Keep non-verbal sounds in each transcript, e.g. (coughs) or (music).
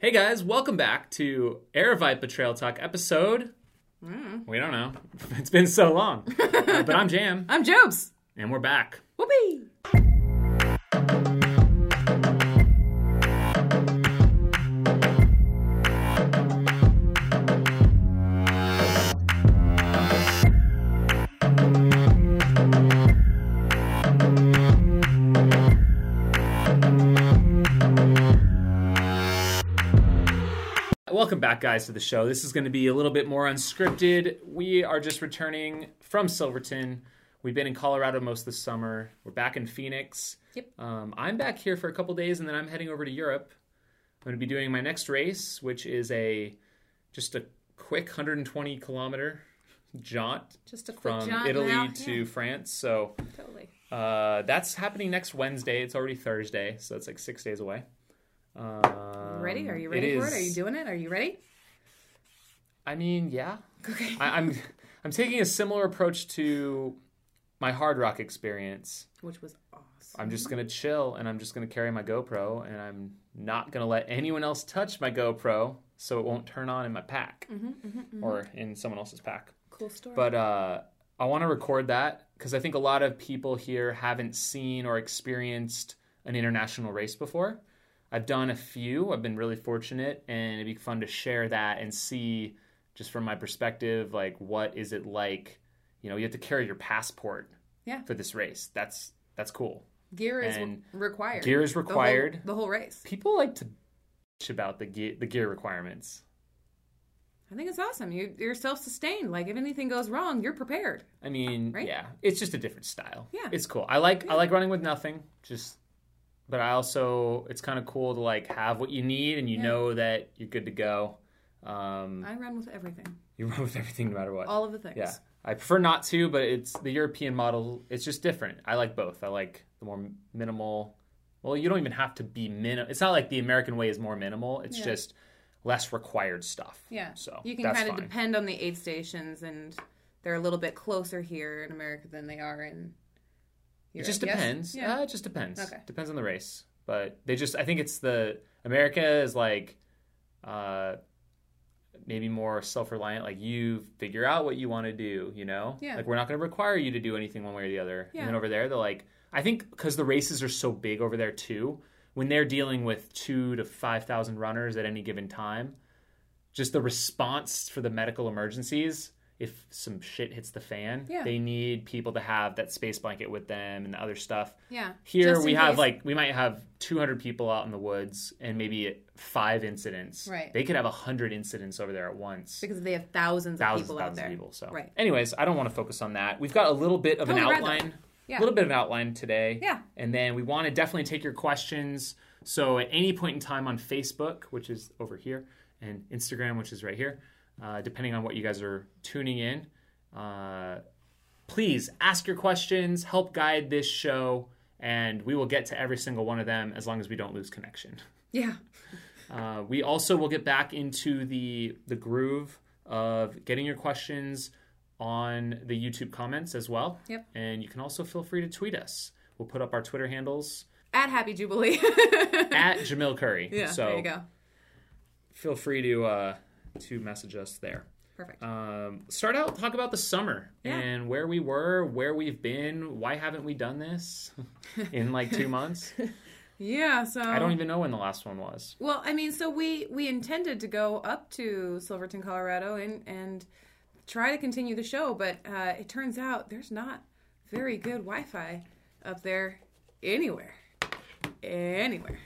Hey guys, welcome back to Aravaipa Trail Talk episode. We don't know. (laughs) It's been so long. (laughs) Uh, but I'm Jam, I'm Jobs. and we're back. Whoopee. Welcome back, guys, to the show. This is going to be a little bit more unscripted. We are just returning from Silverton. We've been in Colorado most of the summer. We're back in Phoenix. Yep. Um, I'm back here for a couple days, and then I'm heading over to Europe. I'm going to be doing my next race, which is a just a quick 120 kilometer jaunt Just a quick from jaunt Italy now. to Yeah, France. So totally. uh, that's happening next Wednesday. It's already Thursday, so it's like six days away. Um, Ready? Are you ready for it? Are you doing it? Are you ready? I mean, yeah. Okay. I, (laughs) I'm I'm taking a similar approach to my hard rock experience. Which was awesome. I'm just gonna chill and I'm just gonna carry my GoPro and I'm not gonna let anyone else touch my GoPro so it won't turn on in my pack Mm-hmm, or in someone else's pack. Cool story. But uh, I want to record that because I think a lot of people here haven't seen or experienced an international race before. I've done a few. I've been really fortunate, and it'd be fun to share that and see, just from my perspective, like what is it like? You know, you have to carry your passport Yeah. for this race. That's that's cool. gear is and required. gear is The whole- required. The whole, race. People like to bitch about the gear, the gear requirements. I think it's awesome. You, you're self-sustained. Like if anything goes wrong, you're prepared. I mean, Right? yeah, it's just a different style. Yeah. it's cool. I like Yeah. I like running with nothing. Just, but I also it's kind of cool to like have what you need and you Yeah. know that you're good to go. Um, I run with everything. you run with everything no matter what. All of the things. Yeah, I prefer not to, but it's the European model. It's just different. I like both. I like the more minimal. Well, you don't even have to be minimal. It's not like the American way is more minimal. It's Yeah. just less required stuff. Yeah. So you can kind of depend on the aid stations, and they're a little bit closer here in America than they are in. It Europe. just Yes? depends. Yeah. Uh, it just depends. Okay. Depends on the race. But they just, I think it's the America is like, uh, maybe more self-reliant. Like you figure out what you want to do. You know. Yeah. Like we're not going to require you to do anything one way or the other. Yeah. And then over there, they're like, I think because the races are so big over there too. When they're dealing with two to five thousand runners at any given time, just the response for the medical emergencies. If some shit hits the fan, Yeah. they need people to have that space blanket with them and the other stuff. Yeah. Here we have case- like we might have 200 people out in the woods and maybe five incidents. Right. They could have 100 incidents over there at once. because they have thousands, Thousands, of people thousands out there. of people. So, Right. anyways, I don't want to focus on that. We've got a little bit of an Totally random. outline. Yeah. A little bit of an outline today. Yeah. And then we want to definitely take your questions. So at any point in time on Facebook, which is over here, and Instagram, which is right here, uh, depending on what you guys are tuning in, uh, please ask your questions, help guide this show, and we will get to every single one of them as long as we don't lose connection. Yeah. (laughs) Uh, we also will get back into the the groove of getting your questions on the YouTube comments as well. Yep. And you can also feel free to tweet us. We'll put up our Twitter handles At Happy Jubilee. (laughs) at (laughs) Jamil Coury. yeah. so there you go. feel free to uh, to message us there. Perfect. Um, start out talk about the summer Yeah. and where we were, where we've been. Why haven't we done this (laughs) in like two months? yeah. So I don't even know when the last one was. Well, I mean, so we we intended to go up to Silverton, Colorado, and and try to continue the show, but uh, it turns out there's not very good Wi-Fi up there anywhere, anywhere.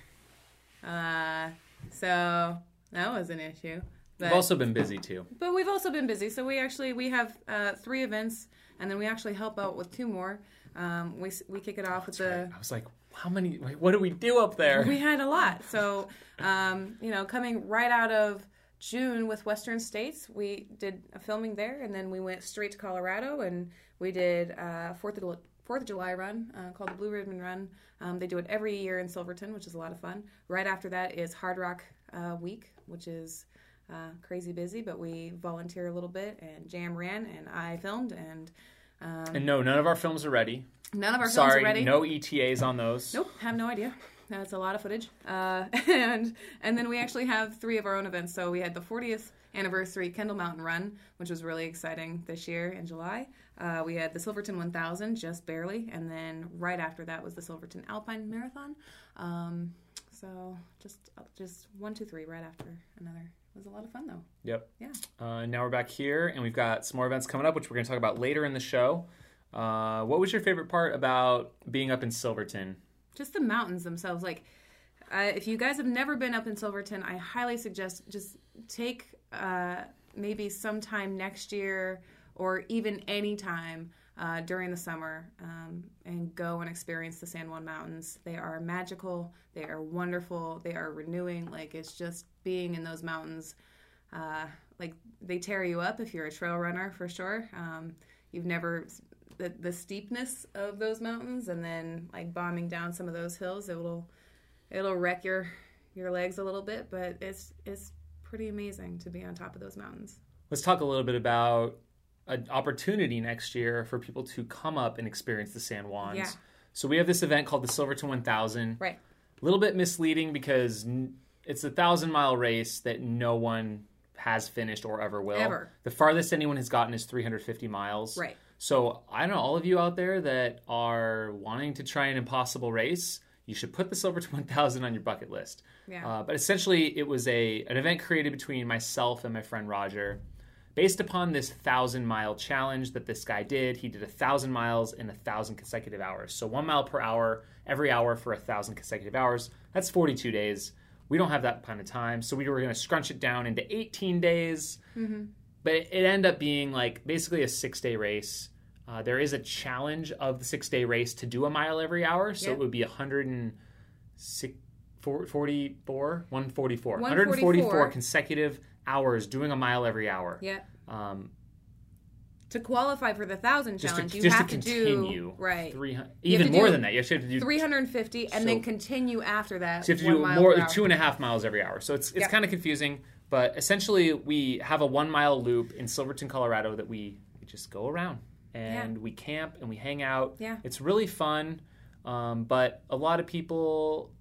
Uh, so that was an issue. But, We've also been busy too. but we've also been busy. So we actually we have uh, three events, and then we actually help out with two more. Um, we we kick it off with the. I was like, how many? What do we do up there? We had a lot. So, um, you know, coming right out of June with Western States, we did a filming there, and then we went straight to Colorado, and we did uh, Fourth of Fourth of July run uh, called the Blue Ribbon Run. Um, they do it every year in Silverton, which is a lot of fun. Right after that is Hardrock uh, Week, which is uh, crazy busy, but we volunteer a little bit, and Jam ran, and I filmed, and um, And no, none of our films are ready. none of our films Sorry, are ready. no ETAs on those. Nope, have no idea. That's a lot of footage. Uh, (laughs) and and then we actually have three of our own events. So we had the 40th anniversary Kendall Mountain Run, which was really exciting this year in July. Uh, we had the Silverton 1000, just barely, and then right after that was the Silverton Alpine Marathon. Um, so just just one, two, three, right after another. It was a lot of fun though. Yep. Yeah. Uh, now we're back here, and we've got some more events coming up, which we're going to talk about later in the show. Uh, what was your favorite part about being up in Silverton? Just the mountains themselves. Like, uh, if you guys have never been up in Silverton, I highly suggest just take uh, maybe sometime next year or even any time uh, during the summer um, and go and experience the San Juan Mountains. They are magical, they are wonderful, they are renewing. Like, it's just being in those mountains. Uh, like, they tear you up if you're a trail runner for sure. Um, you've never the, the steepness of those mountains and then like bombing down some of those hills it'll it'll wreck your your legs a little bit but it's it's pretty amazing to be on top of those mountains Let's talk a little bit about an opportunity next year for people to come up and experience the San Juans. Yeah. So we have this event called the Silverton 1000. right A little bit misleading because it's a thousand mile race that no one has finished or ever will. Ever. The farthest anyone has gotten is 350 miles. right So I don't know, all of you out there that are wanting to try an impossible race, you should put the Silverton 1000 on your bucket list. Yeah. Uh, but essentially, it was a an event created between myself and my friend Roger, based upon this thousand mile challenge that this guy did. He did a thousand miles in a thousand consecutive hours. So one mile per hour, every hour for a thousand consecutive hours. That's 42 days. We don't have that kind of time, so we were going to scrunch it down into 18 days. But it, it ended up being like basically a six day race. Uh, there is a challenge of the six day race to do a mile every hour, so Yep. it would be 144, 144, 144. 144 consecutive hours doing a mile every hour. yeah Um, to qualify for the thousand challenge to, you have to to, continue, do right 300, even more than that. You have to do 350 and then continue after that So you have to do more two and a half miles every hour. So it's it's Yeah. kind of confusing. But essentially, we have a one mile loop in Silverton, Colorado, that we, we just go around and Yeah. we camp and we hang out. Yeah. it's really fun. Um, but a lot of people,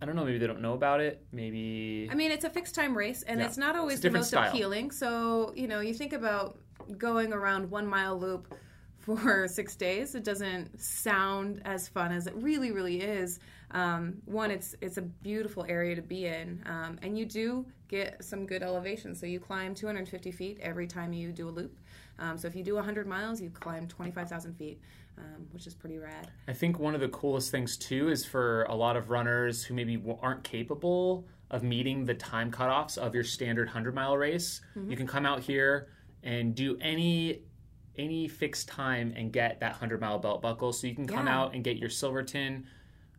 I don't know, maybe they don't know about it. Maybe I mean, it's a fixed time race, and Yeah. it's not always It's the most style. appealing. So, you know, you think about going around one mile loop (laughs) for six days. It doesn't sound as fun as it really, really is. Um, one, it's it's a beautiful area to be in, um, and you do get some good elevation. So you climb 250 feet every time you do a loop. Um, so if you do 100 miles, you climb 25,000 feet, um, which is pretty rad. I think one of the coolest things too is for a lot of runners who maybe aren't capable of meeting the time cutoffs of your standard 100 mile race. Mm-hmm. You can come out here and do any any fixed time and get that 100 mile belt buckle. So you can come Yeah. out and get your Silverton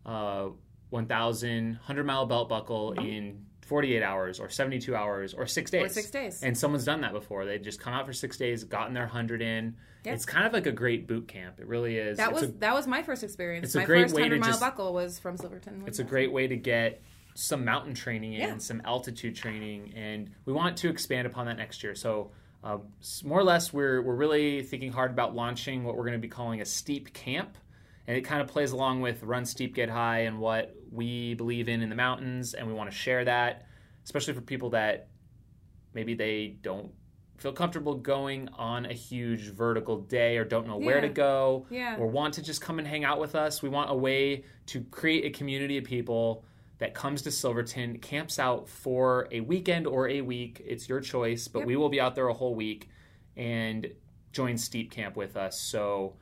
uh, 1000 100 mile belt buckle in 48 hours or 72 hours or six days. Or six days. And someone's done that before. They've just come out for six days, gotten their 100 in. Yeah. It's kind of like a great boot camp. It really is. That It's was a- that was my first experience. it's a my great first way to 100 mile just- buckle was from Silverton. it's a great way to get some mountain training in, Yeah. some altitude training, and we want to expand upon that next year. So, uh, more or less, we're we're really thinking hard about launching what we're going to be calling a steep camp, and it kind of plays along with run steep, get high, and what we believe in in the mountains, and we want to share that, especially for people that maybe they don't feel comfortable going on a huge vertical day or don't know where to go Yeah. or want to just come and hang out with us. We want a way to create a community of people that comes to Silverton, camps out for a weekend or a week. It's your choice, but Yep. we will be out there a whole week and join Steep Camp with us. So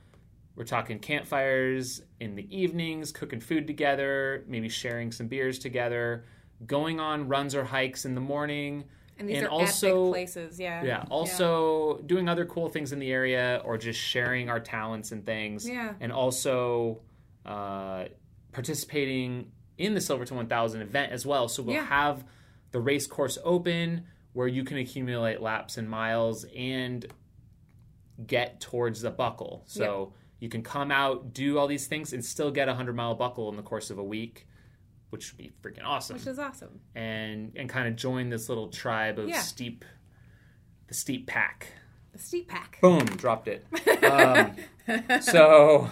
we're talking campfires in the evenings, cooking food together, maybe sharing some beers together, going on runs or hikes in the morning. And these and are also- epic places, yeah. Yeah. Also doing other cool things in the area or just sharing our talents and things. Yeah. And also uh, participating in the Silverton 1000 event as well. So we'll Yeah. have the race course open where you can accumulate laps and miles and get towards the buckle. So you can come out, do all these things, and still get a 100 mile buckle in the course of a week, which would be freaking awesome Which is awesome. and and kind of join this little tribe of Yeah. steep the steep pack The steep pack. boom dropped it um, (laughs) so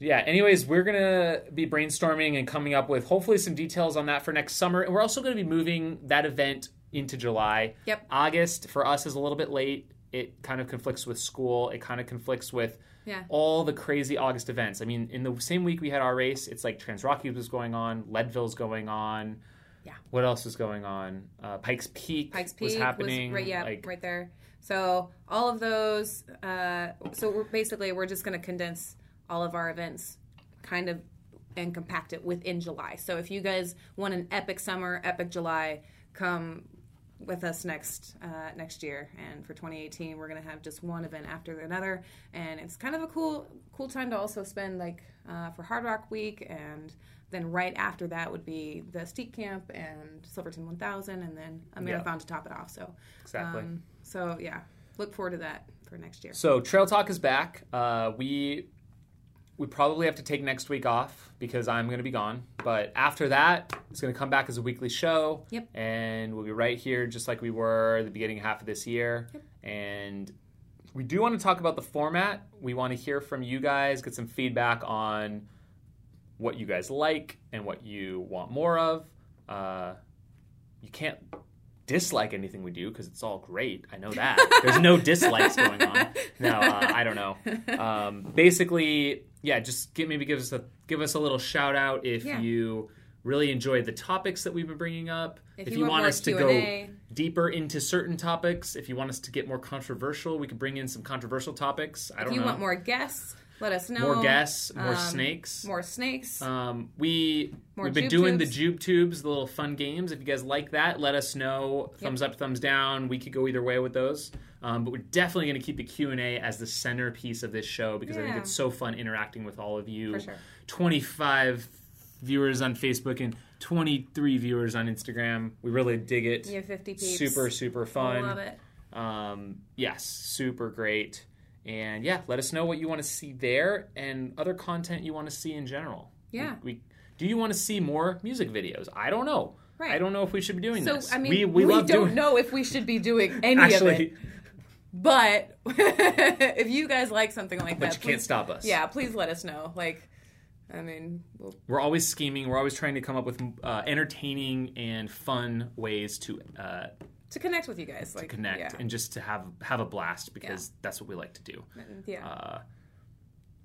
yeah, anyways, we're going to be brainstorming and coming up with hopefully some details on that for next summer. And we're also going to be moving that event into July. Yep. August for us is a little bit late. It kind of conflicts with school. It kind of conflicts with Yeah. all the crazy August events. I mean, in the same week we had our race, it's like TransRockies was going on, Leadville's going on. Yeah. What else is going on? Uh, Pikes Peak, Pikes Peak was happening. right, yeah, like, right there. So all of those. Uh, so we're basically we're just going to condense all of our events, kind of, and compact it within July. So if you guys want an epic summer, epic July, come with us next uh, next year. And for 2018, we're going to have just one event after another, and it's kind of a cool cool time to also spend like uh, for Hardrock Week and. Then right after that would be the Steep Camp and Silverton 1000, and then a marathon to top it off. So Exactly. um, so yeah, look forward to that for next year. So Trail Talk is back. Uh, we we probably have to take next week off because I'm going to be gone. But after that, it's going to come back as a weekly show. Yep. And we'll be right here just like we were the beginning half of this year. Yep. And we do want to talk about the format. We want to hear from you guys, get some feedback on what you guys like and what you want more of. Uh, you can't dislike anything we do because it's all great. I know that. There's no (laughs) dislikes going on. No, uh, I don't know. Um, basically, yeah, just give, maybe give us a give us a little shout out if Yeah. you really enjoyed the topics that we've been bringing up. If If, you want us to Q&A. go deeper into certain topics, if you want us to get more controversial, we could bring in some controversial topics. I don't know. If you know. want more guests, let us know. More guests, more Um, snakes. more snakes. Um, we More we've been doing tubes. the Jube tubes, the little fun games. If you guys like that, let us know. Thumbs up, thumbs down. We could go either way with those. Um, but we're definitely going to keep the Q and A as the centerpiece of this show because I think it's so fun interacting with all of you. For sure. Twenty five viewers on Facebook and twenty three viewers on Instagram. We really dig it. you have 50 peeps. Super super fun. Love it. Um, yes, super great. And yeah, let us know what you want to see there and other content you want to see in general. Yeah. We, we do you want to see more music videos? I don't know. Right. I don't know if we should be doing So this. I mean, we, we, we, don't doing know if we should be doing (laughs) any of it. But (laughs) if you guys like something like but that, you can't stop us. Yeah, please let us know. Like, I mean, we'll, We're always scheming. We're always trying to come up with uh, entertaining and fun ways to uh, to connect with you guys, like to connect Yeah, and just to have have a blast because that's what we like to do. yeah. Uh,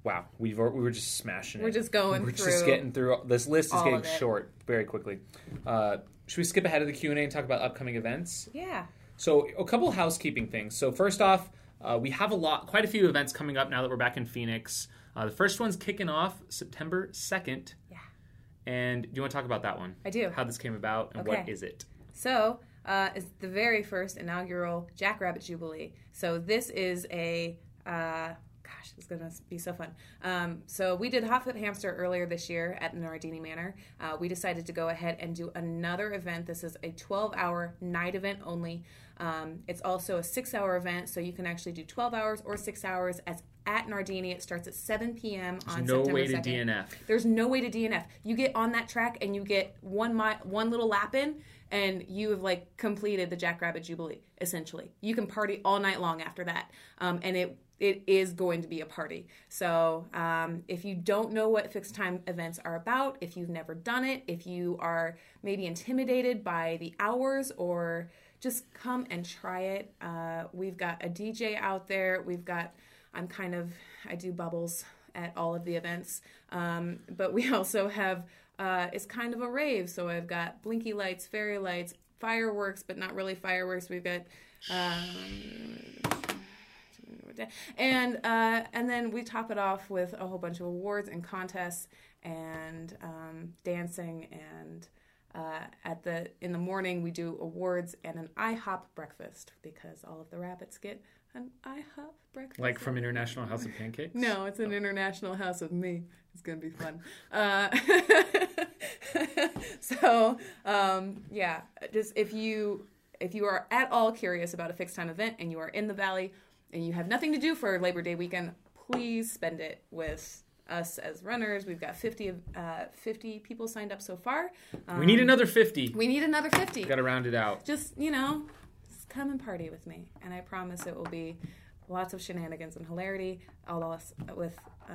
wow, we've we were just smashing. We're it. just going We're through just getting through. This list is getting short very quickly. Uh, should we skip ahead of the Q and A and talk about upcoming events? yeah. So a couple housekeeping things. So first off, uh, we have a lot, quite a few events coming up now that we're back in Phoenix. Uh, the first one's kicking off September second. Yeah. And do you want to talk about that one? I do. How this came about and what Okay. is it? So uh, it's the very first inaugural Jackrabbit Jubilee. So this is a uh, gosh, it's gonna be so fun. Um, so we did Hotfoot Hamster earlier this year at Nardini Manor. Uh, we decided to go ahead and do another event. This is a 12-hour night event only. Um, it's also a six-hour event, so you can actually do 12 hours or six hours. As at Nardini, it starts at 7 p.m. on There's no September way to 2nd. DNF. There's no way to DNF. You get on that track and you get one mi- one little lap in, and you have like completed the Jackrabbit Jubilee. Essentially, you can party all night long after that, um, and it it is going to be a party. So um, if you don't know what fixed time events are about, if you've never done it, if you are maybe intimidated by the hours or just come and try it. Uh, we've got a DJ out there. We've got I'm kind of I do bubbles at all of the events, um, but we (laughs) also have uh, it's kind of a rave. So I've got blinky lights, fairy lights, fireworks, but not really fireworks. We've got. Um, and uh, and then we top it off with a whole bunch of awards and contests and um, dancing and uh, at the in the morning we do awards and an IHOP breakfast because all of the rabbits get an IHOP breakfast. Like from International House of Pancakes? No, it's an international house of me. It's gonna be fun. Uh, (laughs) so um, yeah, just if you if you are at all curious about a fixed time event and you are in the valley and you have nothing to do for Labor Day weekend, please spend it with us as runners. We've got 50 of uh, 50 people signed up so far. Um, We need another 50. we need another 50 Got to round it out. just you know just come and party with me and i promise it will be lots of shenanigans and hilarity all with uh,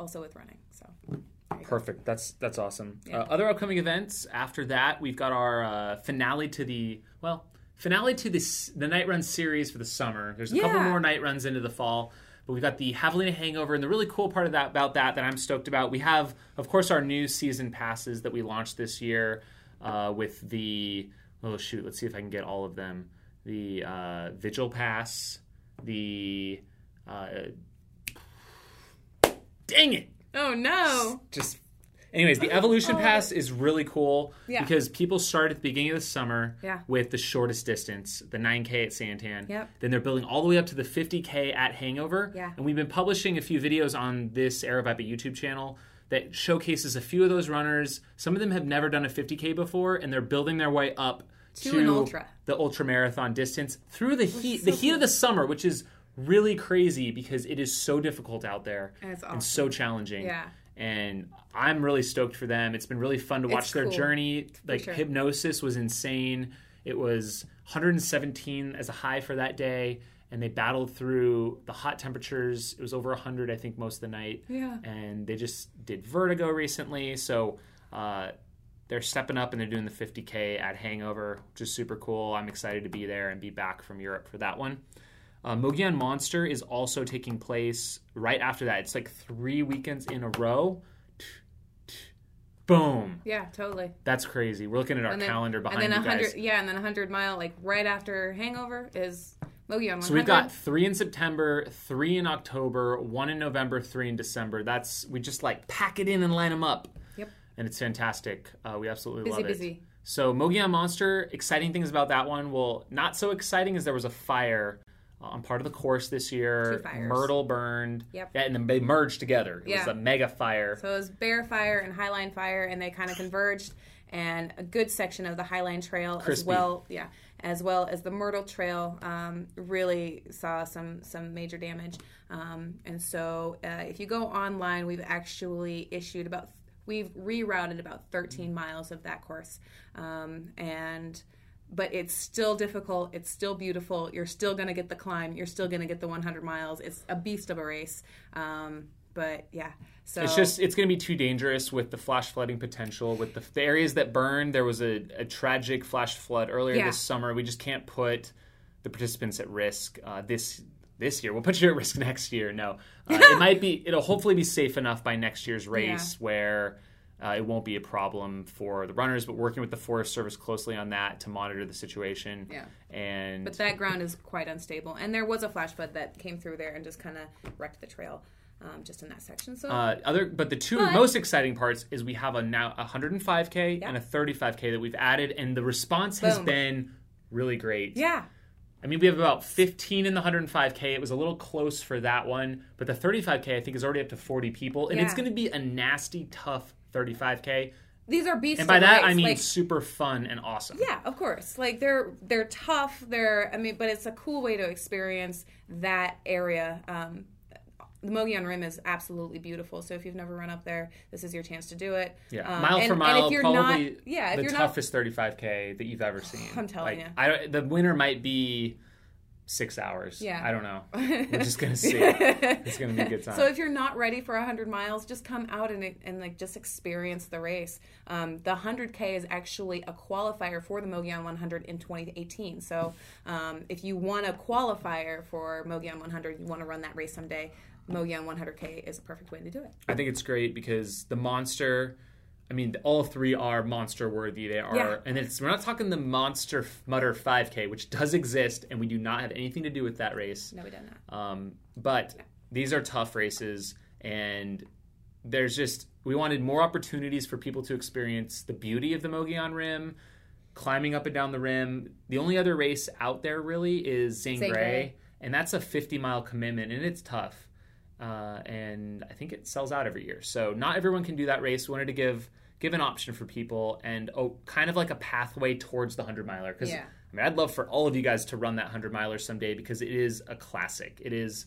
also with running. So you go. Perfect. That's that's awesome. Yeah. Uh, other upcoming events after that, we've got our uh, finale to the well finale to this the night run series for the summer. There's a couple more night runs into the fall, but we've got the Javelina Hangover, and the really cool part of that about that that I'm stoked about. We have, of course, our new season passes that we launched this year uh, with the oh shoot, let's see if I can get all of them. The uh, Vigil Pass, the uh, dang it Oh no! just anyways the evolution oh. pass is really cool Yeah. because people start at the beginning of the summer Yeah. with the shortest distance the 9k at santan Yep. then they're building all the way up to the 50k at hangover Yeah. and we've been publishing a few videos on this Aravaipa youtube channel that showcases a few of those runners some of them have never done a 50k before and they're building their way up To to, an ultra. the ultra marathon distance through the heat the heat of the summer which is really crazy because it is so difficult out there And it's and so challenging Yeah. and I'm really stoked for them. It's been really fun to watch It's their cool. journey. Like sure. hypnosis was insane. It was 117 as a high for that day, and they battled through the hot temperatures. It was over 100, I think, most of the night. Yeah. And they just did vertigo recently, so uh, they're stepping up and they're doing the 50k at Hangover, which is super cool. I'm excited to be there and be back from Europe for that one. Uh, Mogollon Monster is also taking place right after that. It's like three weekends in a row. Boom. Yeah, totally. That's crazy. We're looking at our then, calendar behind and then you guys. yeah, and then a hundred mile, like right after Hangover, is Mogollon 100. So we've got three in September, three in October, one in November, three in December. That's we just like pack it in and line them up. Yep. And it's fantastic. Uh, we absolutely Busy, love it. busy. So Mogollon Monster, exciting things about that one. Well, not so exciting as there was a fire uh, on part of the course this year. Myrtle burned. Yep. Yeah, and then they merged together. It was a mega fire. So it was Bear Fire and Highline Fire, and they kind of converged. And a good section of the Highline Trail, as well, yeah, as well as the Myrtle Trail, um, really saw some some major damage. Um, and so, uh, if you go online, we've actually issued about we've rerouted about 13 miles of that course, um, and but it's still difficult. It's still beautiful. You're still going to get the climb. You're still going to get the 100 miles. It's a beast of a race. Um, but yeah, so It's just it's going to be too dangerous with the flash flooding potential. With the, the areas that burned, there was a, a tragic flash flood earlier Yeah. this summer. We just can't put the participants at risk uh, this this year. We'll put you at risk (laughs) next year. No, uh, it (laughs) might be. It'll hopefully be safe enough by next year's race where. Uh, it won't be a problem for the runners, but working with the Forest Service closely on that to monitor the situation. Yeah. And But that ground is quite unstable, and there was a flash flood that came through there and just kind of wrecked the trail, um, just in that section. So Uh, other, but the two But- most exciting parts is we have a now a 105k Yeah. and a 35k that we've added, and the response has been really great. yeah, I mean, we have about 15 in the 105k. It was a little close for that one, but the 35k I think is already up to 40 people, and it's going to be a nasty, tough 35k. these are beasts. And by that I mean like, super fun and awesome. yeah, of course. Like they're they're tough. They're I mean, but it's a cool way to experience that area. Um, the Mogollon Rim is absolutely beautiful. So if you've never run up there, this is your chance to do it. Yeah, Um, mile and- for and mile, if you're probably not, yeah, if the toughest 35k that you've ever seen. I'm telling Like, you. I don't, the winner might be six hours. Yeah. I don't know. (laughs) We're just gonna see. It's gonna be a good (laughs) time. So if you're not ready for 100 miles, just come out and, and like just experience the race. Um, the 100K is actually a qualifier for the Mogollon 100 in 2018. So um, if you want a qualifier for Mogollon 100, you want to run that race someday, Mogollon 100K is a perfect way to do it. I think it's great because the monster. I mean, all three are monster worthy. They are, Yeah. and it's we're not talking the monster mutter 5K, which does exist, and we do not have anything to do with that race. No, we don't. Um, but these are tough races, and there's just we wanted more opportunities for people to experience the beauty of the Mogollon Rim, climbing up and down the rim. The only other race out there really is Zane Zane Grey, Grey. and that's a 50 mile commitment, and it's tough. Uh, and I think it sells out every year, so not everyone can do that race. We wanted to give give an option for people, and oh, kind of like a pathway towards the 100 miler. Because Yeah. I mean, I'd love for all of you guys to run that 100 miler someday because it is a classic. It is,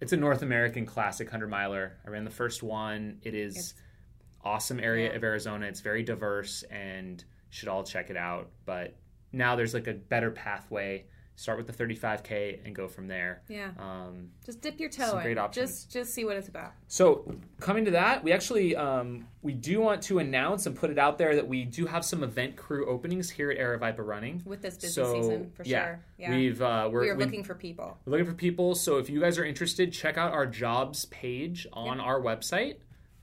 it's a North American classic 100 miler. I ran the first one. It is It's- awesome area Yeah. of Arizona. It's very diverse and should all check it out. But now there's like a better pathway start with the 35k and go from there. Yeah. Um, Just dip your toe Some in. great options. Just just see what it's about. so coming to that, we actually um, we do want to announce and put it out there that we do have some event crew openings here at Aravaipa Running. With this busy So season, for yeah, sure. Yeah. we've uh, we're, we are we- looking for people. We're looking for people. So if you guys are interested, check out our jobs page on our website.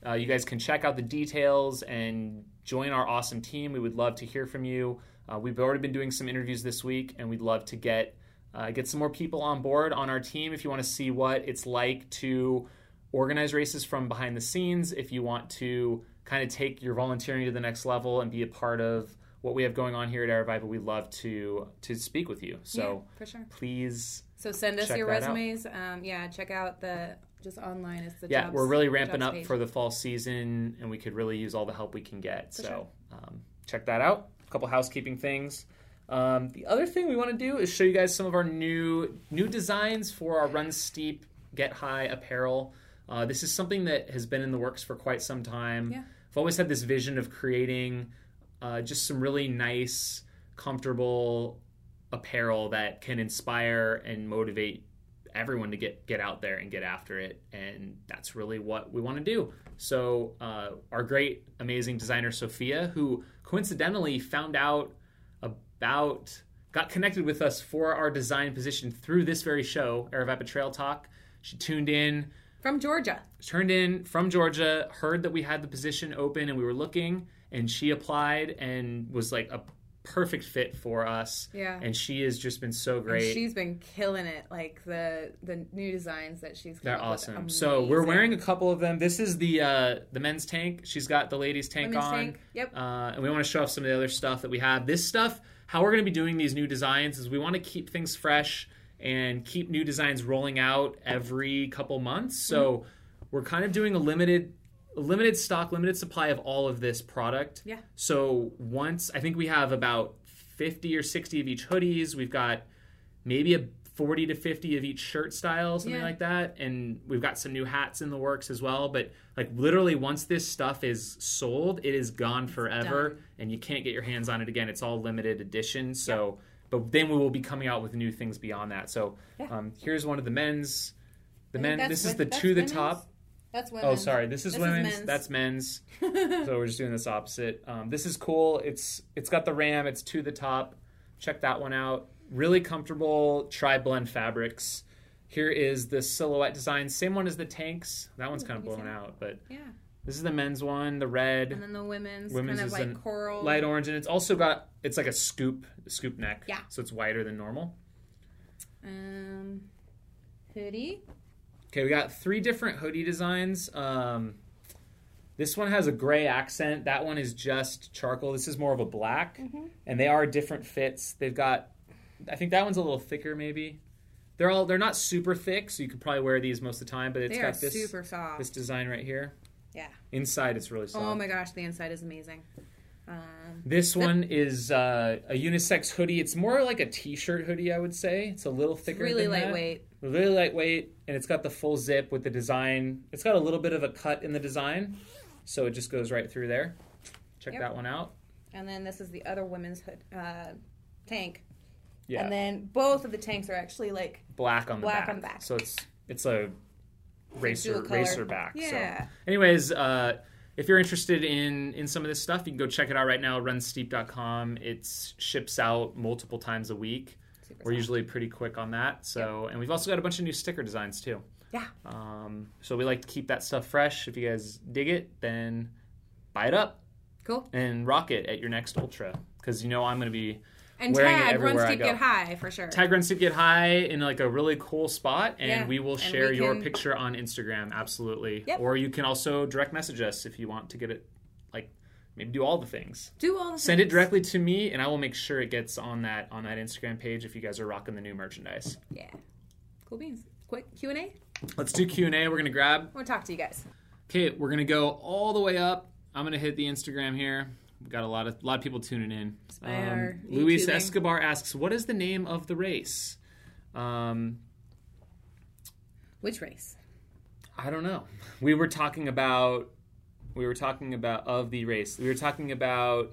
Uh, you guys can check out the details and join our awesome team. We would love to hear from you. Uh, we've already been doing some interviews this week, and we'd love to get uh, get some more people on board on our team. If you want to see what it's like to organize races from behind the scenes, if you want to kind of take your volunteering to the next level and be a part of what we have going on here at Aravaipa, we'd love to to speak with you. So yeah, for sure. please So send us your resumes. Um, yeah, check out the just online is the yeah, jobs, we're really ramping up page. for the fall season, and we could really use all the help we can get. For so sure. um, check that out. A couple housekeeping things. Um, the other thing we want to do is show you guys some of our new new designs for our Run Steep Get High apparel. Uh, this is something that has been in the works for quite some time. Yeah. I've always had this vision of creating uh, just some really nice, comfortable apparel that can inspire and motivate everyone to get get out there and get after it and that's really what we want to do so uh, our great amazing designer sophia who coincidentally found out about got connected with us for our design position through this very show Aravaipa Trail Talk she tuned in from Georgia. turned in from Georgia, heard that we had the position open and we were looking, and she applied and was like a perfect fit for us. Yeah. And she has just been so And great. she's been killing it. Like the the new designs that she's. They're awesome. So we're wearing a couple of them. This is the uh, the men's tank. She's got the ladies tank Women's on. tank. Yep. Uh, and we want to show off some of the other stuff that we have. This stuff, how we're going to be doing these new designs is we want to keep things fresh and keep new designs rolling out every couple months. So we're kind of doing a limited limited stock, limited supply of all of this product. Yeah. So once I think we have about 50 or 60 of each hoodies, we've got maybe a 40 to 50 of each shirt style, something Yeah. like that. And we've got some new hats in the works as well. But like literally, once this stuff is sold, it is gone forever, done. and you can't get your hands on it again. It's all limited edition. So, but then we will be coming out with new things beyond that. So, Yeah. um, here's one of the men's. The men. This is the to the top. That's Oh, sorry. This is This is women's. men's. That's men's. (laughs) so we're just doing this opposite. Um, this is cool. It's it's got the ram. It's to the top. Check that one out. Really comfortable tri blend fabrics. Here is the silhouette design. Same one as the tanks. That one's kind of blown out, but yeah. this is the men's one. The red, And then the women's, Women's kind is of like coral. light orange, and it's also got it's like a scoop scoop neck. Yeah. So it's wider than normal. Um, hoodie. Okay, we got three different hoodie designs. Um, this one has a gray accent. That one is just charcoal. This is more of a black, and they are different fits. They've got, I think that one's a little thicker, maybe. They're all they're not super thick, so you could probably wear these most of the time. But it's They got this super soft. this design right here. Yeah. Inside, it's really soft. Oh my gosh, the inside is amazing. Um, This one is uh, a unisex hoodie. It's more like a t-shirt hoodie, I would say. It's a little thicker, really than that. Really lightweight and it's got the full zip with the design it's got a little bit of a cut in the design so it just goes right through there check Yep. that one out And then this is the other women's hood uh, tank. yeah And then both of the tanks are actually like black on the black back. on the back. so it's it's a racer color. racer back Yeah. so anyways uh if you're interested in in some of this stuff you can go check it out right now runsteep.com it ships out multiple times a week Super we're usually pretty quick on that so and we've also got a bunch of new sticker designs too Yeah. Um, so we like to keep that stuff fresh. If you guys dig it, then buy it up Cool. and rock it at your next ultra because you know I'm going to be And Wearing it tag everywhere Run I go. Get High for sure. tag runs to get high in like a really cool spot, and Yeah, we will share we your can- picture on Instagram. Absolutely. Yep. Or you can also direct message us if you want to get it. Like maybe do all the things. Do all the Send it directly to me, and I will make sure it gets on that on that Instagram page if you guys are rocking the new merchandise. Yeah. Cool beans. Quick Q and A. Let's do Q and A. We're gonna grab I want to talk to you guys. Okay, we're gonna go all the way up. I'm gonna hit the Instagram here. We've got a lot of a lot of people tuning in. our Luis YouTubing. Escobar asks, "What is the name of the race?" Um, Which race? I don't know. We were talking about we were talking about of the race. We were talking about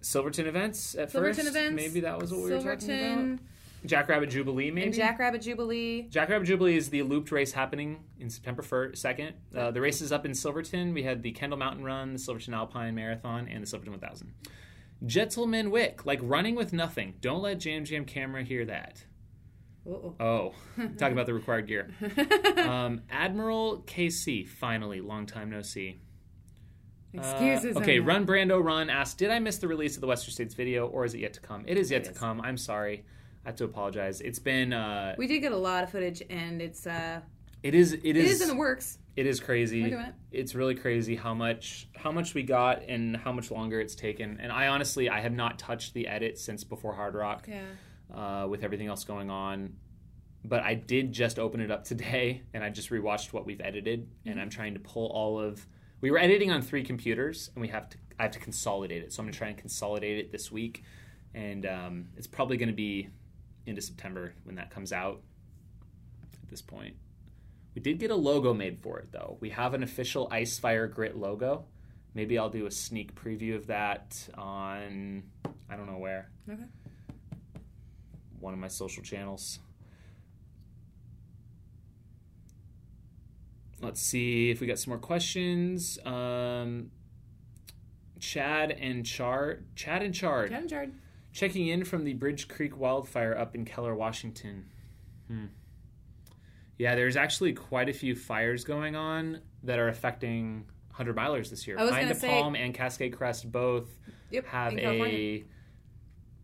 Silverton events at Silverton first. events. Maybe that was what we were talking Silverton about. Jackrabbit Jubilee, maybe. and Jackrabbit Jubilee. Jackrabbit Jubilee is the looped race happening in September 1st, 2nd. Uh, the race is up in Silverton. We had the Kendall Mountain Run, the Silverton Alpine Marathon, and the Silverton 1000. Gentleman Wick, like running with nothing. Don't let Jam Jam Camera hear that. Uh-oh. Oh, talking about the required gear. (laughs) Um, Admiral KC, finally, long time no see. Uh, Excuses. okay, on that. Run Brando Run asked, Did I miss the release of the Western States video or is it yet to come? It is yet It to is. come. I'm sorry. I have to apologize. It's been, uh, We did get a lot of footage, and it's uh, it is, it it is, is in the works. it is crazy. It. It's really crazy how much, how much we got and how much longer it's taken. And I honestly, I have not touched the edit since before Hardrock. Yeah. Uh, with everything else going on. But I did just open it up today, (laughs) and I just rewatched what we've edited, and I'm trying to pull all of. We were editing on three computers, and we have to. I have to consolidate it, so I'm going to try and consolidate it this week, and um, it's probably going to be into September when that comes out. At this point, we did get a logo made for it, though. We have an official Ice Fire Grit logo. Maybe I'll do a sneak preview of that on I don't know where Okay. One of my social channels. Let's see if we got some more questions. Um, Chad and Chard, Chad and Chard, Jen Jard. checking in from the Bridge Creek wildfire up in Keller, Washington. Hmm. Yeah, there's actually quite a few fires going on that are affecting 100 milers this year. I was Pine gonna say- Palm and Cascade Crest both Yep. have a.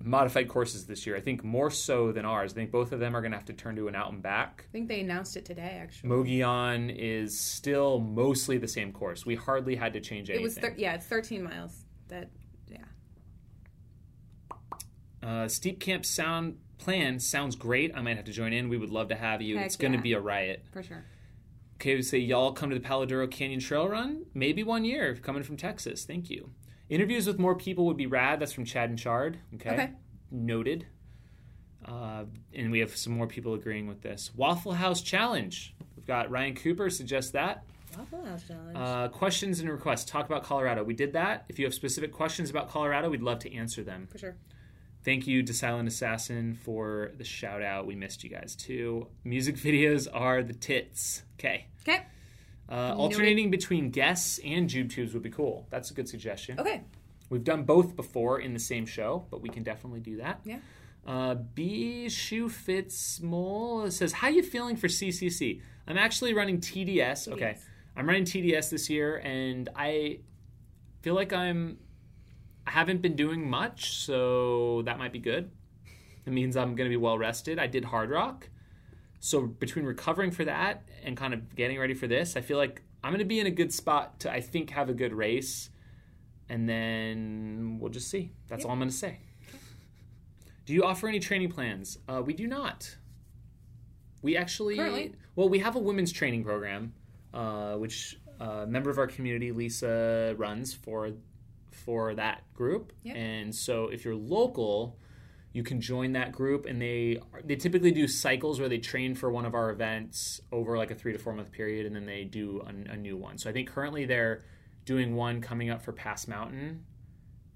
modified courses this year. I think more so than ours. I think both of them are going to have to turn to an out and back. I think they announced it today. Actually, Mogollon is still mostly the same course. We hardly had to change anything. it was thir- yeah, it's 13 miles. That yeah. uh, Steep Camp Sound plan sounds great. I might have to join in. We would love to have you. Heck it's going to yeah. be a riot. For sure. Okay, we say y'all come to the Palo Duro Canyon Trail Run. Maybe one year coming from Texas. Thank you. Interviews with more people would be rad. That's from Chad and Chard. Okay. Okay. Noted. Uh, and we have some more people agreeing with this. Waffle House Challenge. We've got Ryan Cooper suggests that. Waffle House challenge. Uh, questions and requests. Talk about Colorado. We did that. If you have specific questions about Colorado, we'd love to answer them. For sure. Thank you to Silent Assassin for the shout out. We missed you guys too. Music (laughs) videos are the tits. Okay. Okay. Uh, alternating between guests and Jube tubes would be cool. That's a good suggestion. Okay. We've done both before in the same show, but we can definitely do that. Yeah. Uh, B Shoe Fits Mole says, "How you feeling for CCC? I'm actually running TDS. Okay, I'm running TDS this year, and I feel like I'm I haven't been doing much, so that might be good. It means I'm going to be well rested. I did Hardrock, so between recovering for that and kind of getting ready for this, I feel like I'm going to be in a good spot to I think have a good race, and then we'll just see. That's all I'm going to say." Do you offer any training plans? Uh, we do not. We actually, Currently. well, we have a women's training program, uh, which uh, a member of our community, Lisa, runs for for that group. Yep. And so, if you're local, you can join that group, and they they typically do cycles where they train for one of our events over like a three to four month period, and then they do a, a new one. So I think currently they're doing one coming up for Pass Mountain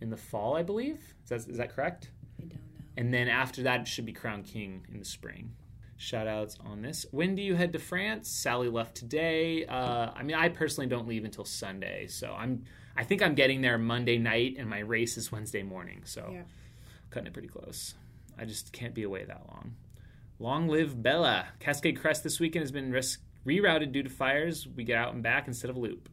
in the fall, I believe. Is that, is that correct? I don't know. And then after that, it should be Crown King in the spring. Shout outs on this. When do you head to France? Sally left today. Uh, I mean, I personally don't leave until Sunday, so I'm. I think I'm getting there Monday night, and my race is Wednesday morning. So Yeah. Cutting it pretty close. I just can't be away that long. Long live Bella. Cascade Crest this weekend has been ris- rerouted due to fires. We get out and back instead of a loop.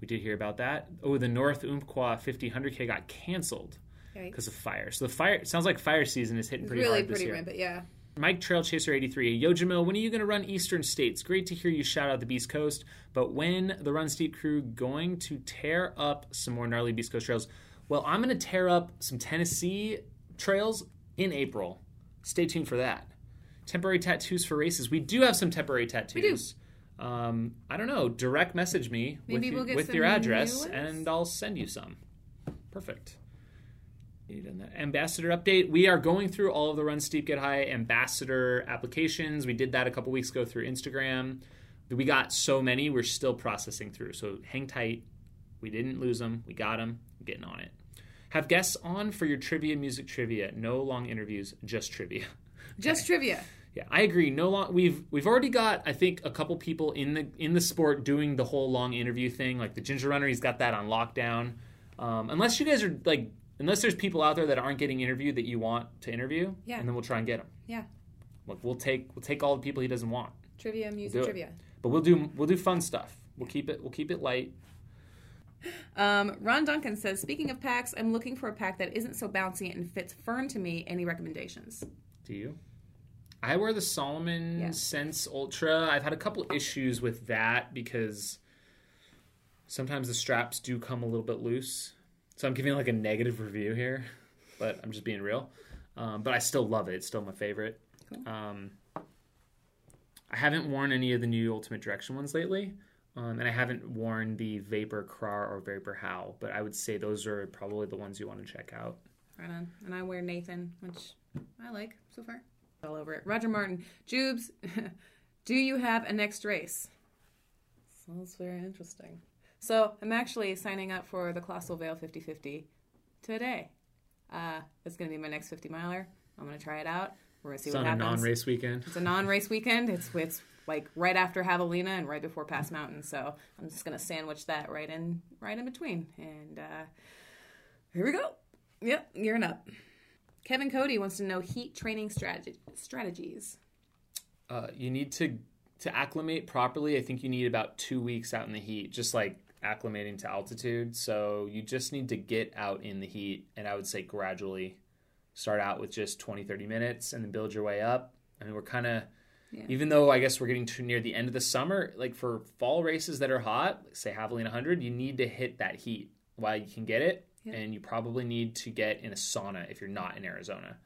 We did hear about that. Oh, the North Umpqua 50 100K got canceled because of fire. So the fire sounds like fire season is hitting pretty really hard this pretty year. rampant. Yeah. Mike Trail Chaser 83. Yo Jamil, when are you going to run Eastern States? Great to hear you shout out the Beast Coast, but when the Run Steep crew going to tear up some more gnarly Beast Coast trails? Well, I'm going to tear up some Tennessee trails in April. Stay tuned for that. Temporary tattoos for races. We do have some temporary tattoos. We Um, I don't know. Direct message me Maybe with, we'll get with your address, and I'll send you some. Perfect. You. Ambassador update. We are going through all of the Run Steep Get High ambassador applications. We did that a couple weeks ago through Instagram. We got so many, we're still processing through. So hang tight. We didn't lose them. We got them. Getting on it. Have guests on for your trivia, music trivia. No long interviews, just trivia. (laughs) Just trivia. Yeah, I agree. No long. We've we've already got I think a couple people in the in the sport doing the whole long interview thing. Like the Ginger Runner, he's got that on lockdown. Um, unless you guys are like, unless there's people out there that aren't getting interviewed that you want to interview, Yeah. and then we'll try and get them. Yeah. Like we'll take we'll take all the people he doesn't want, Trivia, music it. trivia. but we'll do we'll do fun stuff. We'll keep it we'll keep it light. Um, Ron Duncan says, speaking of packs, I'm looking for a pack that isn't so bouncy and fits firm to me. Any recommendations? Do you? I wear the Salomon Yeah. Sense Ultra. I've had a couple issues with that because sometimes the straps do come a little bit loose. So I'm giving like a negative review here, but I'm just being real. Um, but I still love it. It's still my favorite. Cool. Um, I haven't worn any of the new Ultimate Direction ones lately. Um, and I haven't worn the Vapor Krar or Vapor Howe, but I would say those are probably the ones you want to check out. Right on. And I wear Nathan, which I like so far. All over it. Roger Martin, Jubes, (laughs) do you have a next race? Sounds very interesting. So I'm actually signing up for the Colossal Vail 50-50 today. Uh, it's going to be my next 50 miler. I'm going to try it out. We're going to see It's what on a happens. non-race weekend. It's a non-race weekend. It's it's like right after Javelina and right before Pass Mountain. So I'm just gonna sandwich that right in right in between. And uh, here we go. Yep, gearing up. Kevin Cody wants to know heat training strategy, strategies. uh, you need to to acclimate properly. I think you need about two weeks out in the heat, just like acclimating to altitude. So you just need to get out in the heat, and I would say gradually start out with just 20, 30 minutes, and then build your way up. I mean, we're kind of Yeah. even though I guess we're getting to near the end of the summer, like for fall races that are hot, say Javelina 100, you need to hit that heat while you can get it, Yeah. and you probably need to get in a sauna if you're not in Arizona.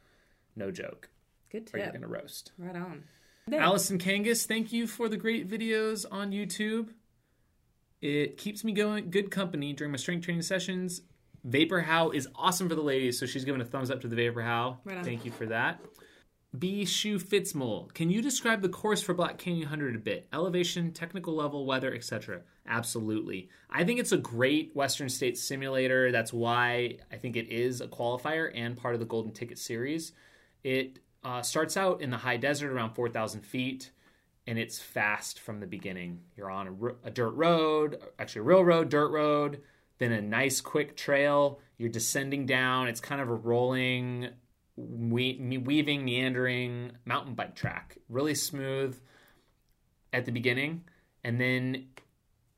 No joke, Good or you're tip. gonna roast. Right on. Allison Kangas, thank you for the great videos on YouTube. It keeps me going, good company during my strength training sessions. Vapor Howe is awesome for the ladies, so she's giving a thumbs up to the Vapor Howe. Right. Thank you for that. B. Shoe Fitzmole, can you describe the course for Black Canyon 100 a bit? Elevation, technical level, weather, etc. Absolutely. I think it's a great Western States simulator. That's why I think it is a qualifier and part of the Golden Ticket Series. It uh, starts out in the high desert around 4,000 feet, and it's fast from the beginning. You're on a, a dirt road, actually a real road, dirt road, then a nice quick trail. You're descending down. It's kind of a rolling, we- weaving, meandering mountain bike track. Really smooth at the beginning, and then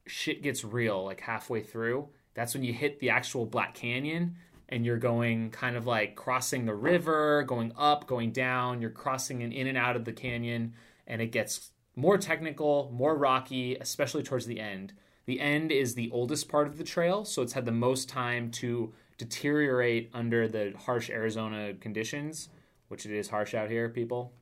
shit gets real like halfway through. That's when you hit the actual Black Canyon and you're going kind of like crossing the river, going up, going down. You're crossing in, in and out of the canyon, and it gets more technical, more rocky, especially towards the end. The end is the oldest part of the trail, so it's had the most time to deteriorate under the harsh Arizona conditions, which it is harsh out here, people.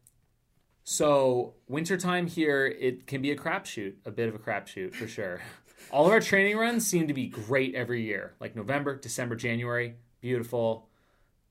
So wintertime here, it can be a crapshoot, a bit of a crapshoot for sure. (laughs) All of our training runs seem to be great every year, like November, December, January, beautiful,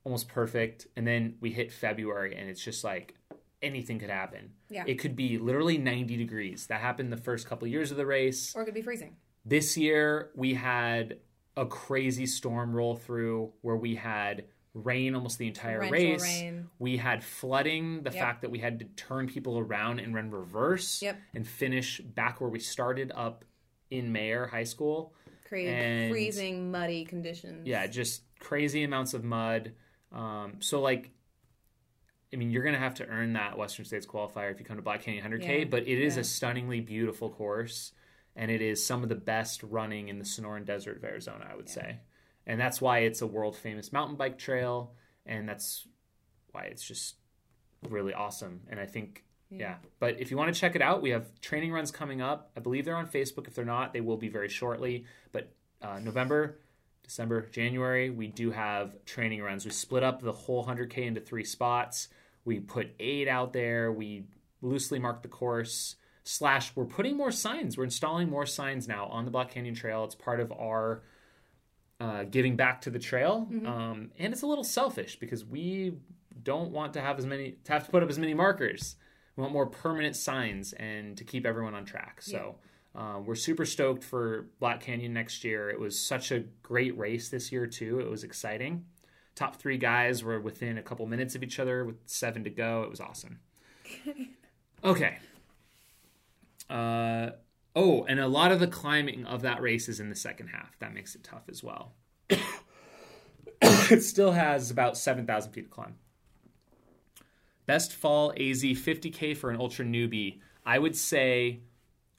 almost perfect, and then we hit February, and it's just like anything could happen. Yeah. It could be literally 90 degrees. That happened the first couple years of the race. Or it could be freezing. This year we had a crazy storm roll through where we had rain almost the entire Torrential race. rain. We had flooding, the Yep. fact that we had to turn people around and run reverse Yep. and finish back where we started up in Mayer High School. Created And- freezing, muddy conditions. Yeah, just crazy amounts of mud. Um, so like I mean, you're going to have to earn that Western States qualifier if you come to Black Canyon 100K, Yeah, but it is yeah. a stunningly beautiful course, and it is some of the best running in the Sonoran Desert of Arizona, I would say. And that's why it's a world famous mountain bike trail, and that's why it's just really awesome. And I think, yeah. But if you want to check it out, we have training runs coming up. I believe they're on Facebook. If they're not, they will be very shortly. But uh, November, December, January, we do have training runs. We split up the whole 100K into three spots. We put eight out there. We loosely mark the course. Slash, we're putting more signs. We're installing more signs now on the Black Canyon Trail. It's part of our uh, giving back to the trail, um, and it's a little selfish because we don't want to have as many to have to put up as many markers. We want more permanent signs and to keep everyone on track. So Uh, we're super stoked for Black Canyon next year. It was such a great race this year too. It was exciting. Top three guys were within a couple minutes of each other with seven to go. It was awesome. (laughs) okay. Uh, oh, and a lot of the climbing of that race is in the second half. That makes it tough as well. (coughs) it still has about 7,000 feet to climb. Best fall AZ 50K for an ultra newbie. I would say,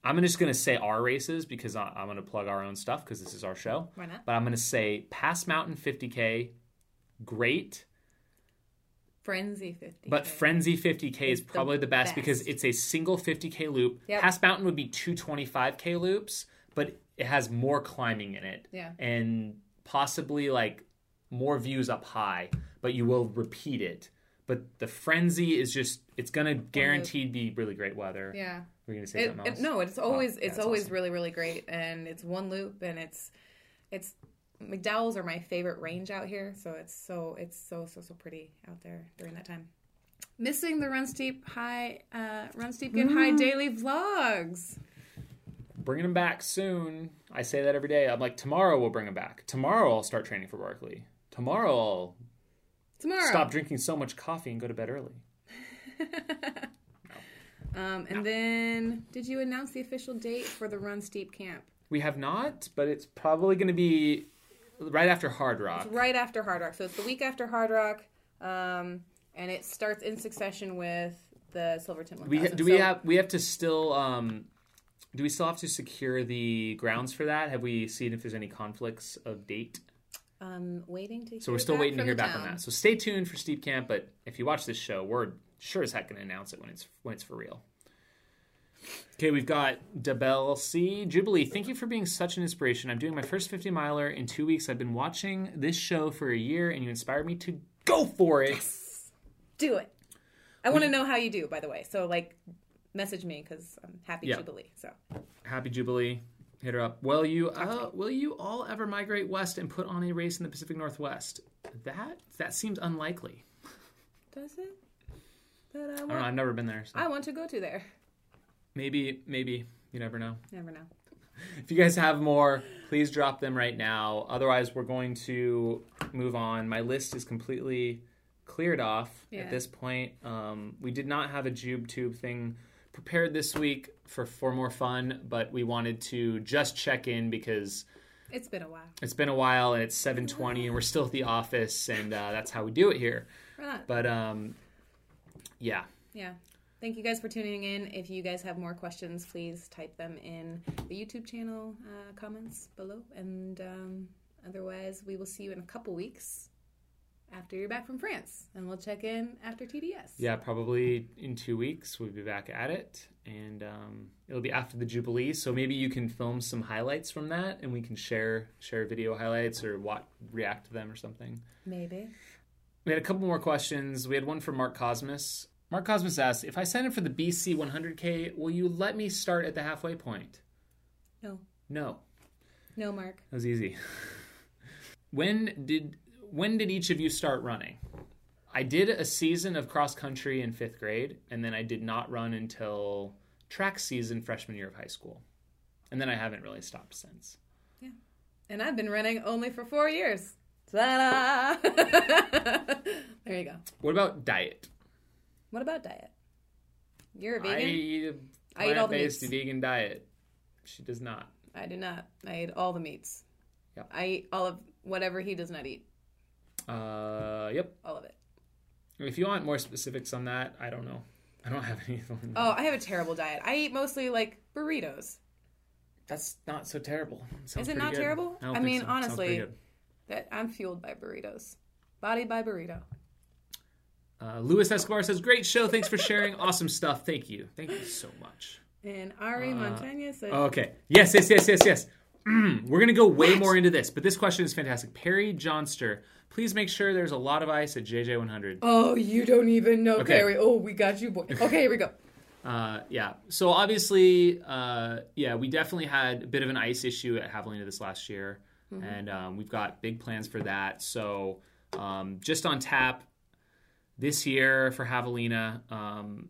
I'm just going to say our races because I- I'm going to plug our own stuff because this is our show. Why not? But I'm going to say Pass Mountain 50K, great. Frenzy 50. But Frenzy 50K is It's probably the best, because it's a single 50K loop. Yep. Pass Mountain would be two 25K loops, but it has more climbing in it. Yeah. And possibly like more views up high, but you will repeat it. But the Frenzy is just, it's going to guaranteed be really great weather. Yeah. We're going to say It, something it, else? no, it's oh, always yeah, it's it's always awesome. really really great, and it's one loop, and it's it's McDowell's are my favorite range out here, so it's so it's so so so pretty out there during that time. Missing the run steep high, uh, run steep get high daily vlogs. Bringing them back soon. I say that every day. I'm like, tomorrow we'll bring them back. Tomorrow I'll start training for Barkley. Tomorrow I'll Tomorrow. stop drinking so much coffee and go to bed early. (laughs) Um, and then, did you announce the official date for the Run Steep camp? We have not, but it's probably going to be right after Hardrock. It's right after Hardrock, so it's the week after Hardrock, um, and it starts in succession with the Silverton 1000. We do we So- have we have to still um, do we still have to secure the grounds for that? Have we seen if there's any conflicts of date? Um, waiting to. So we're still waiting to hear back on that. So stay tuned for Steep Camp. But if you watch this show, we're sure as heck going to announce it when it's when it's for real. Okay, we've got Debel C. Jubilee, thank you for being such an inspiration. I'm doing my first 50 miler in two weeks. I've been watching this show for a year, and you inspired me to go for it. Do it. I want to know how you do, by the way. So like, message me because I'm happy Yeah. Jubilee. So Happy Jubilee. Hit her up. Will you uh, will you all ever migrate west and put on a race in the Pacific Northwest? That that seems unlikely. does it? But I I don't want, know. I've never been there. So. I want to go to there. Maybe maybe you never know. Never know. If you guys have more, please drop them right now. Otherwise, we're going to move on. My list is completely cleared off Yeah. at this point. Um, we did not have a Jube Tube thing prepared this week for for more fun, but we wanted to just check in because It's been a while. it's been a while and it's 7:20 and we're still at the office and uh, that's how we do it here. Right. But um, yeah, Yeah. Thank you guys for tuning in. If you guys have more questions, please type them in the YouTube channel uh, comments below. And um, otherwise, we will see you in a couple weeks after you're back from France. And we'll check in after TDS. yeah, probably in two weeks we'll be back at it, and um, it'll be after the Jubilee. So maybe you can film some highlights from that, and we can share share video highlights or react to them or something. Maybe. We had a couple more questions. We had one from Mark Cosmos. Mark Cosmos asked, "If I sign up for the BC 100K, will you let me start at the halfway point?" No. No. No, Mark. That was easy. when did when did each of you start running? I did a season of cross country in fifth grade, and then I did not run until track season freshman year of high school, and then I haven't really stopped since. Yeah. And I've been running only for four years. Ta-da! (laughs) there you go. What about diet? What about diet? You're a vegan? eat a I eat all the plant-based meats. vegan diet. She does not. I do not. I eat all the meats. Yep. I eat all of whatever he does not eat. Uh, yep. All of it. If you want more specifics on that, I don't know. I don't have (laughs) any. Oh, I have a terrible diet. I eat mostly like burritos. That's not so terrible. Sounds Is it not good. terrible? I think mean, so. Honestly. That I'm fueled by burritos. Body by burrito. Uh, Luis Escobar says, "Great show. Thanks for sharing. awesome stuff. Thank you. Thank you so much." And Ari Montagna said, Okay. Yes. Yes. Yes. Yes. Yes. Mm, we're gonna go way more into this, but this question is fantastic. Perry Johnster, please make sure there's a lot of ice at JJ100. "Oh, you don't even know, Okay. Carrie. Oh, we got you, boy. Okay, here we go. (laughs) Uh, yeah. So obviously, uh, yeah, we definitely had a bit of an ice issue at Javelina this last year, and um, we've got big plans for that. So um, just on tap this year for Javelina, um,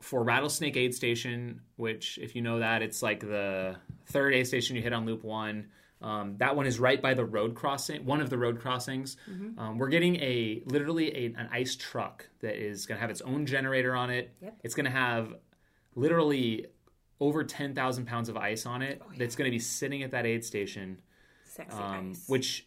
for Rattlesnake Aid Station, which, if you know that, it's like the third aid station you hit on Loop One. Um, that one is right by the road crossing, one of the road crossings. Mm-hmm. Um, we're getting a literally a, an ice truck that is going to have its own generator on it. Yep. It's going to have literally over 10,000 pounds of ice on it that's going to be sitting at that aid station, Sexy um, ice. which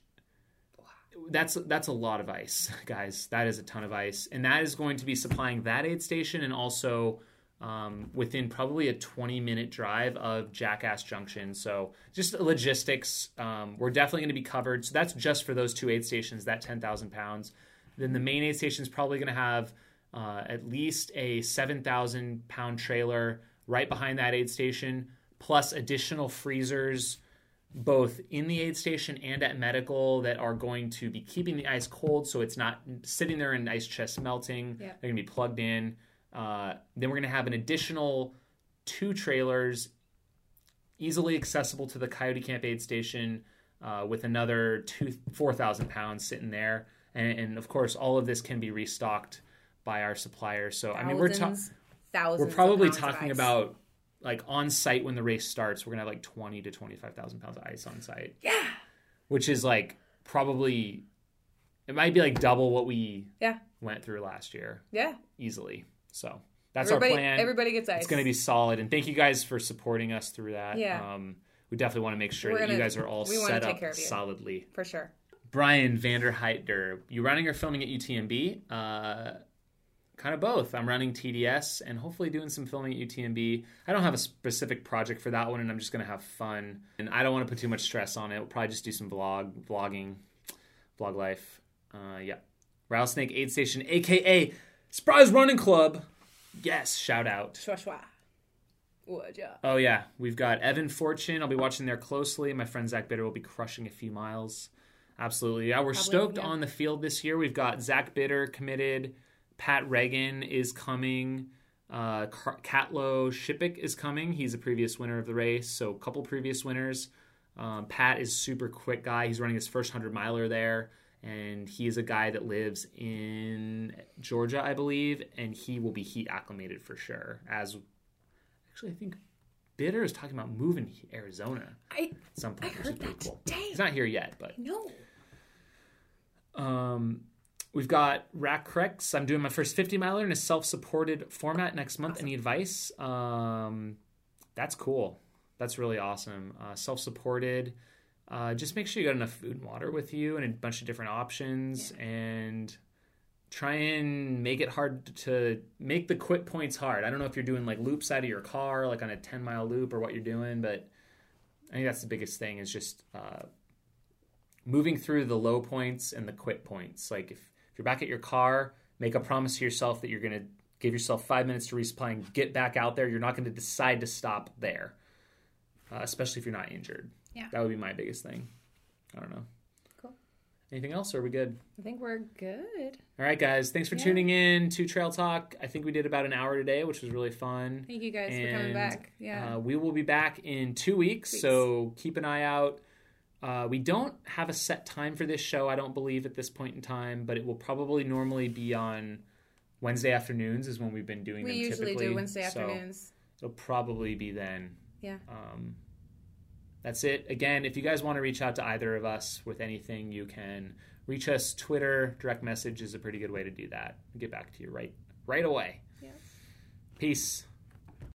that's that's a lot of ice, (laughs) guys. That is a ton of ice, and that is going to be supplying that aid station and also um, within probably a 20 minute drive of Jackass Junction. So just logistics, um, we're definitely going to be covered. So that's just for those two aid stations, that 10,000 pounds. Then the main aid station is probably going to have uh, at least a 7,000 pound trailer right behind that aid station, plus additional freezers both in the aid station and at medical that are going to be keeping the ice cold so it's not sitting there in ice chest melting. Yeah. They're going to be plugged in. Uh, then we're going to have an additional two trailers easily accessible to the Coyote Camp aid station uh, with another two, 4,000 pounds sitting there. And, and of course, all of this can be restocked by our suppliers. So, I mean, we're, ta- Thousands, thousands we're probably talking about like on site when the race starts, we're gonna have like twenty to twenty five thousand pounds of ice on site. Yeah. which is like probably it might be like double what we Yeah. went through last year Yeah. easily. So that's everybody, our plan. Everybody gets ice. It's to be solid, and thank you guys for supporting us through that. Yeah. Um, we definitely want to make sure We're that you gonna- guys are all set up you. solidly. for sure. Brian Vanderheiter, you running or filming at UTMB? Uh, kind of both. I'm running TDS and hopefully doing some filming at UTMB. I don't have a specific project for that one, and I'm just going to have fun. And I don't want to put too much stress on it. We'll probably just do some vlog, vlogging, vlog life. Uh, yeah. Rattlesnake Aid Station, aka Surprise Running Club. Yes, shout out. Shwa shwa. Oh yeah, we've got Evan Fortune. I'll be watching there closely. My friend Zach Bitter will be crushing a few miles. Absolutely, yeah. We're Probably, stoked yeah. on the field this year. We've got Zach Bitter committed. Pat Reagan is coming. Uh, Catlow Shipek is coming. He's a previous winner of the race, so a couple previous winners. Um, Pat is super quick guy. He's running his first hundred miler there, and he is a guy that lives in Georgia, I believe, and he will be heat acclimated for sure. As actually, I think Bitter is talking about moving to Arizona I at some point, I heard that cool. today. He's not here yet, but no. um, we've got Rack Crex. I'm doing my first 50 miler in a self supported format next month. Any advice? Um, that's cool. That's really awesome. Uh, self supported. Uh, just make sure you got enough food and water with you and a bunch of different options and try and make it hard to make the quit points hard. I don't know if you're doing like loops out of your car, like on a 10 mile loop or what you're doing, but I think that's the biggest thing is just uh, moving through the low points and the quit points. Like if, if you're back at your car, make a promise to yourself that you're going to give yourself five minutes to resupply and get back out there. You're not going to decide to stop there, uh, especially if you're not injured. Yeah. That would be my biggest thing. I don't know. Cool. Anything else? Or are we good? I think we're good. All right, guys. Thanks for Yeah. tuning in to Trail Talk. I think we did about an hour today, which was really fun. Thank you guys for coming back. Yeah. Uh, we will be back in two weeks, Weeks. so keep an eye out. Uh, we don't have a set time for this show, I don't believe, at this point in time, but it will probably normally be on Wednesday afternoons, is when we've been doing we them usually typically. do Wednesday So afternoons. it'll probably be then. Yeah. Um, that's it. Again, if you guys want to reach out to either of us with anything, you can reach us. Twitter direct message is a pretty good way to do that. We'll get back to you right right away. Yeah. Peace.